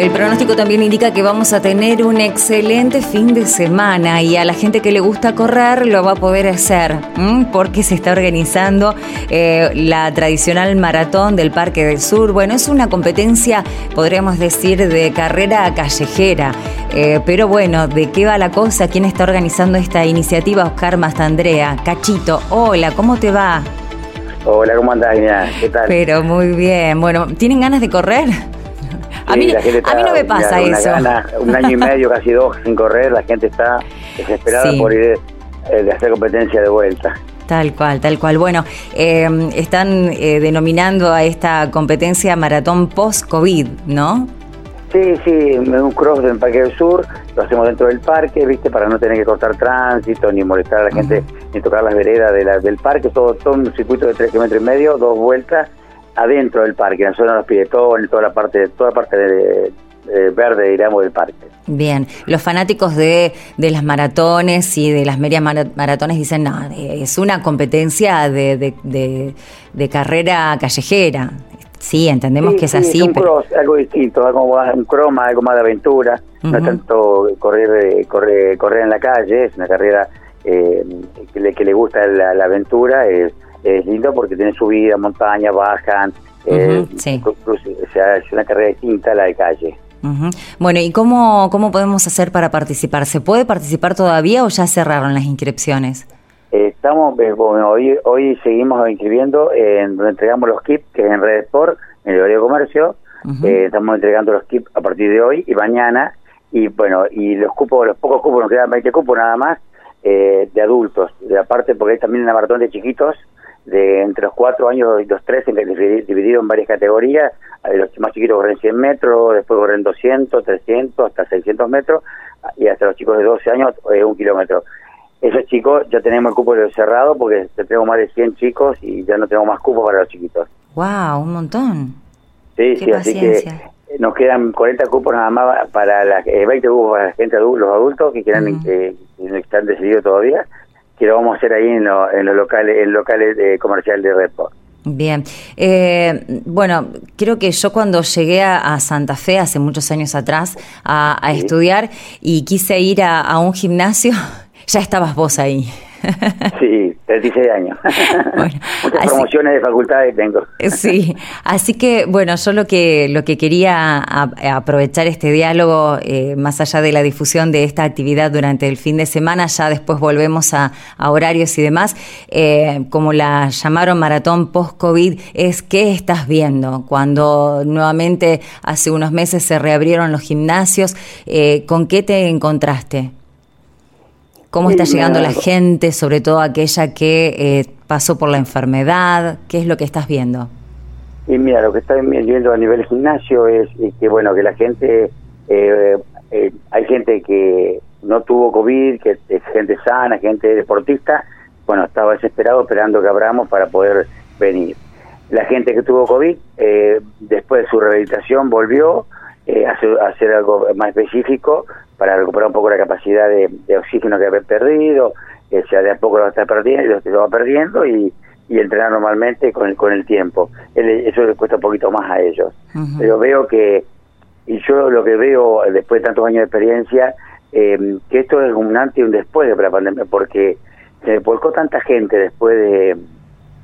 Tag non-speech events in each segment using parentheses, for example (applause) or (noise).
El pronóstico también indica que vamos a tener un excelente fin de semana y a la gente que le gusta correr lo va a poder hacer porque se está organizando eh, la tradicional maratón del Parque del Sur. Bueno, es una competencia, podríamos decir, de carrera callejera. Eh, pero bueno, ¿de qué va la cosa? ¿Quién está organizando esta iniciativa? Oscar Mastandrea. Cachito, hola, ¿cómo te va? Hola, ¿cómo andás, ¿Qué tal? Pero muy bien. Bueno, ¿tienen ganas de correr? A, mí, no me pasa eso. un año y (laughs) medio, casi dos, sin correr, la gente está desesperada por ir eh, de hacer competencia de vuelta. Tal cual, tal cual. Bueno, em, están eh, denominando a esta competencia maratón post-COVID, ¿no? Sí, sí, un cross del Parque del Sur, lo hacemos dentro del parque, ¿viste? Para no tener que cortar tránsito, ni molestar a la gente, ni tocar las veredas del parque, todo, todo un circuito de tres kilómetros y medio, dos vueltas adentro del parque, en la zona de los piletones, toda la parte, toda la parte de, verde, digamos, del parque. Bien, los fanáticos de, de las maratones y de las medias maratones dicen, no, es una competencia de, de carrera callejera. Sí, entendemos que es así. Es un cross, algo distinto, algo un croma, algo más de aventura, no tanto correr, correr, correr en la calle, es una carrera eh, que, le, que le gusta la, aventura, es, es, lindo porque tiene subida, montaña, bajan, eh, o sea, es una carrera distinta a la de calle. Bueno, ¿y cómo, cómo podemos hacer para participar? ¿Se puede participar todavía o ya cerraron las inscripciones? estamos, eh, hoy, hoy seguimos inscribiendo en donde entregamos los kits, que es en Red Sport, en el de Comercio. Eh, estamos entregando los kits a partir de hoy y mañana. Y bueno, y los cupos, los pocos cupos, nos quedan 20 cupos nada más, eh, de adultos. De aparte, porque hay también una maratón de chiquitos, de entre los 4 años y los 3, dividido en varias categorías. Los más chiquitos corren 100 metros, después corren 200, 300, hasta 600 metros, y hasta los chicos de 12 años, un kilómetro. Esos chicos ya tenemos el cupo cerrado porque tenemos más de 100 chicos y ya no tenemos más cupos para los chiquitos. ¡Wow! Un montón. Sí, sí, así que nos quedan 40 cupos nada más para la, 20 eh, cupos para la gente los adultos que quieran que no están decididos todavía, que lo vamos a hacer ahí en, en los locales, en locales de, comercial de Redport. Bien, eh, bueno, creo que yo cuando llegué a, Santa Fe hace muchos años atrás a, estudiar y quise ir a un gimnasio, (laughs) ya estabas vos ahí. Sí, 36 años. (laughs) Muchas promociones de facultades tengo. Sí, así que bueno, yo lo que lo que quería aprovechar este diálogo, eh, más allá de la difusión de esta actividad durante el fin de semana, ya después volvemos a, horarios y demás, eh, como la llamaron maratón post-COVID, es qué estás viendo cuando nuevamente hace unos meses se reabrieron los gimnasios, eh, ¿con qué te encontraste? ¿Cómo está llegando la gente, sobre todo aquella que eh, pasó por la enfermedad? ¿Qué es lo que estás viendo? Y mira, lo que está viendo a nivel gimnasio es, que, bueno, que la gente, eh, eh, hay gente que no tuvo COVID, que es gente sana, gente deportista, bueno, estaba desesperado esperando que abramos para poder venir. La gente que tuvo COVID, después de su rehabilitación, volvió a hacer algo más específico para recuperar un poco la capacidad de, oxígeno que había perdido, o sea, de a poco lo está perdiendo, lo va perdiendo y, entrenar normalmente con el, con el tiempo. Eso le cuesta un poquito más a ellos. Pero veo que, y yo lo que veo después de tantos años de experiencia, eh, que esto es un antes y un después de la pandemia, porque se volcó tanta gente después de,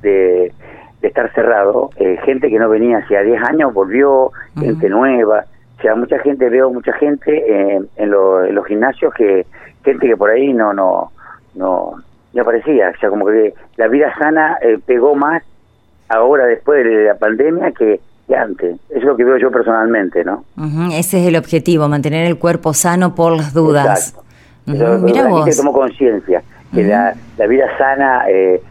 de, estar cerrado, eh, gente que no venía hacía 10 años volvió, gente nueva, o sea, mucha gente, veo mucha gente en, en, los gimnasios que, gente que por ahí no, no, no, no aparecía. O sea, como que la vida sana eh, pegó más ahora después de la pandemia que, antes. Eso es lo que veo yo personalmente, ¿no? Ese es el objetivo, mantener el cuerpo sano por las dudas. Exacto. Mira vos. tomó conciencia que la, la vida sana eh,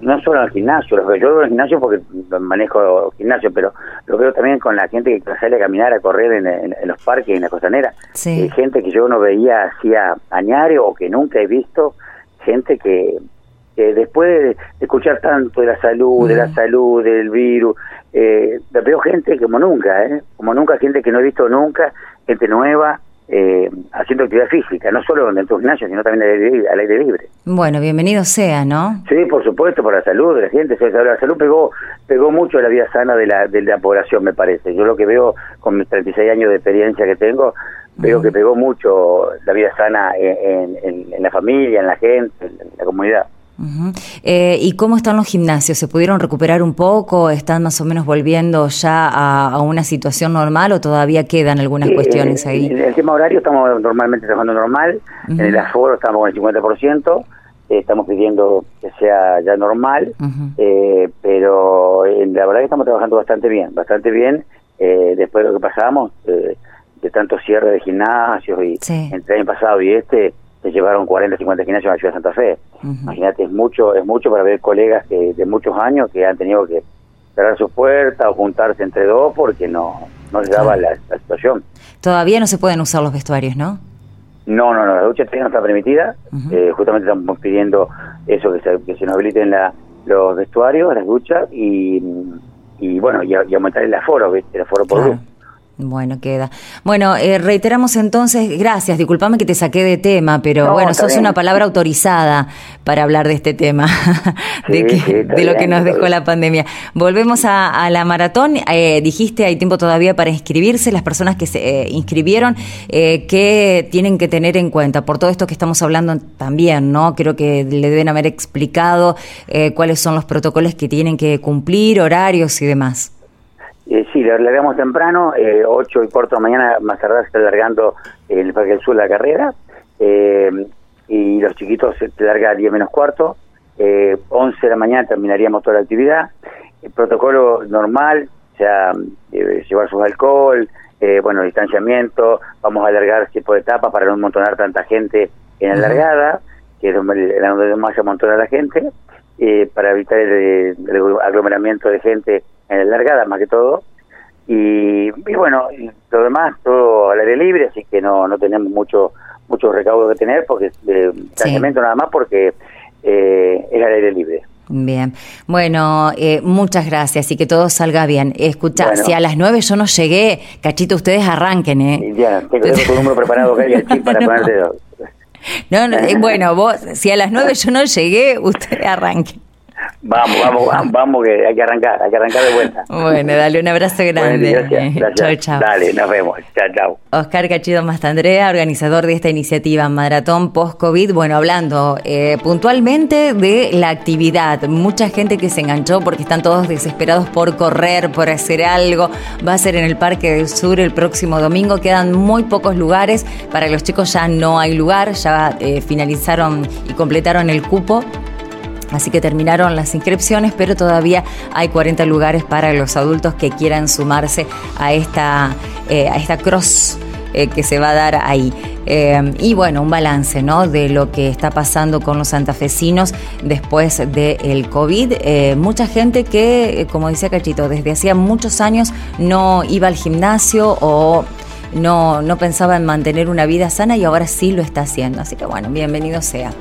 no, solo en el gimnasio, yo veo en el gimnasio porque manejo gimnasio, pero lo veo también con la gente que sale a caminar, a correr en, los parques, en la costanera. Hay gente que yo no veía hacía añares o que nunca he visto, gente que, después de escuchar tanto de la salud, de la salud, del virus, eh, veo gente como nunca, ¿eh? como nunca, gente que no he visto nunca, gente nueva, eh, haciendo actividad física, no solo dentro del gimnasio, sino también al aire, libre. Bueno, bienvenido sea, ¿no? Sí, por supuesto, por la salud de la gente. La salud pegó pegó mucho la vida sana de la, de la población, me parece. Yo lo que veo con mis 36 años de experiencia que tengo, veo que pegó mucho la vida sana en, en la familia, en la gente, en la comunidad. Eh, ¿Y cómo están los gimnasios? ¿Se pudieron recuperar un poco? ¿Están más o menos volviendo ya a, una situación normal o todavía quedan algunas cuestiones ahí? En el tema horario estamos normalmente trabajando normal, en el aforo estamos con el 50%, eh, estamos pidiendo que sea ya normal, eh, pero la verdad que estamos trabajando bastante bien, bastante bien. Después de lo que pasamos, de tanto cierre de gimnasios y entre el año pasado y este se llevaron 40, 50 gimnasios a la ciudad de Santa Fe. Imagínate, es mucho, es mucho para ver colegas que, de muchos años que han tenido que cerrar sus puertas o juntarse entre dos porque no, no les daba la, situación. Todavía no se pueden usar los vestuarios, ¿no? No, no, no, la ducha no está permitida. Eh, justamente estamos pidiendo eso, que se, que se nos habiliten la, los vestuarios, las duchas y, y bueno, y, aumentar el aforo, el aforo por grupo. Bueno, queda. Bueno, eh, reiteramos entonces, gracias, disculpame que te saqué de tema, pero bueno, sos una palabra autorizada para hablar de este tema, (laughs) de, lo que nos dejó la pandemia. Volvemos a, la maratón, eh, dijiste, hay tiempo todavía para inscribirse, las personas que se eh, inscribieron, ¿qué tienen que tener en cuenta? Por todo esto que estamos hablando también, ¿no? Creo que le deben haber explicado cuáles son los protocolos que tienen que cumplir, horarios y demás. Eh, sí, le largamos temprano, eh, 8 y cuarto de mañana, más tarde se está largando el Parque del Sur la carrera, eh, y los chiquitos se larga a 10 menos cuarto, eh, 11 de la mañana terminaríamos toda la actividad, el protocolo normal, o sea, eh, llevar su alcohol, eh, bueno, distanciamiento, vamos a alargar tipo de etapa para no montonar tanta gente en la largada, que es donde más se amontona la gente, para evitar el aglomeramiento de gente en la largada más que todo. Y, bueno, lo demás, todo al aire libre, así que no, no tenemos mucho mucho recaudo que tener, porque eh, nada más porque eh, es al aire libre. Bien, bueno, eh, muchas gracias y que todo salga bien. Escucha, si a las nueve yo no llegué, cachito, ustedes arranquen, ¿eh? Ya, tengo, un número preparado el chip para ponerte (laughs) dos. No, no, eh, bueno, vos, si a las nueve yo no llegué, ustedes arranquen. Vamos, vamos, vamos, vamos, que hay que arrancar, hay que arrancar de vuelta. (laughs) Bueno, dale un abrazo grande. gracias, (laughs) gracias. Chao, chao. Dale, nos vemos. Chao, chao. Oscar Cachido Mastandrea, organizador de esta iniciativa Maratón Post-COVID. Bueno, hablando eh, puntualmente de la actividad. Mucha gente que se enganchó porque están todos desesperados por correr, por hacer algo. Va a ser en el Parque del Sur el próximo domingo. Quedan muy pocos lugares. Para los chicos ya no hay lugar. Ya eh, finalizaron y completaron el cupo Así que terminaron las inscripciones, pero todavía hay 40 lugares para los adultos que quieran sumarse a esta, eh, a esta cross eh, que se va a dar ahí. Eh, y bueno, un balance ¿no? de lo que está pasando con los santafesinos después del COVID. mucha gente que, como decía Cachito, desde hacía muchos años no iba al gimnasio o no, no pensaba en mantener una vida sana y ahora sí lo está haciendo. Así que bueno, bienvenido sea.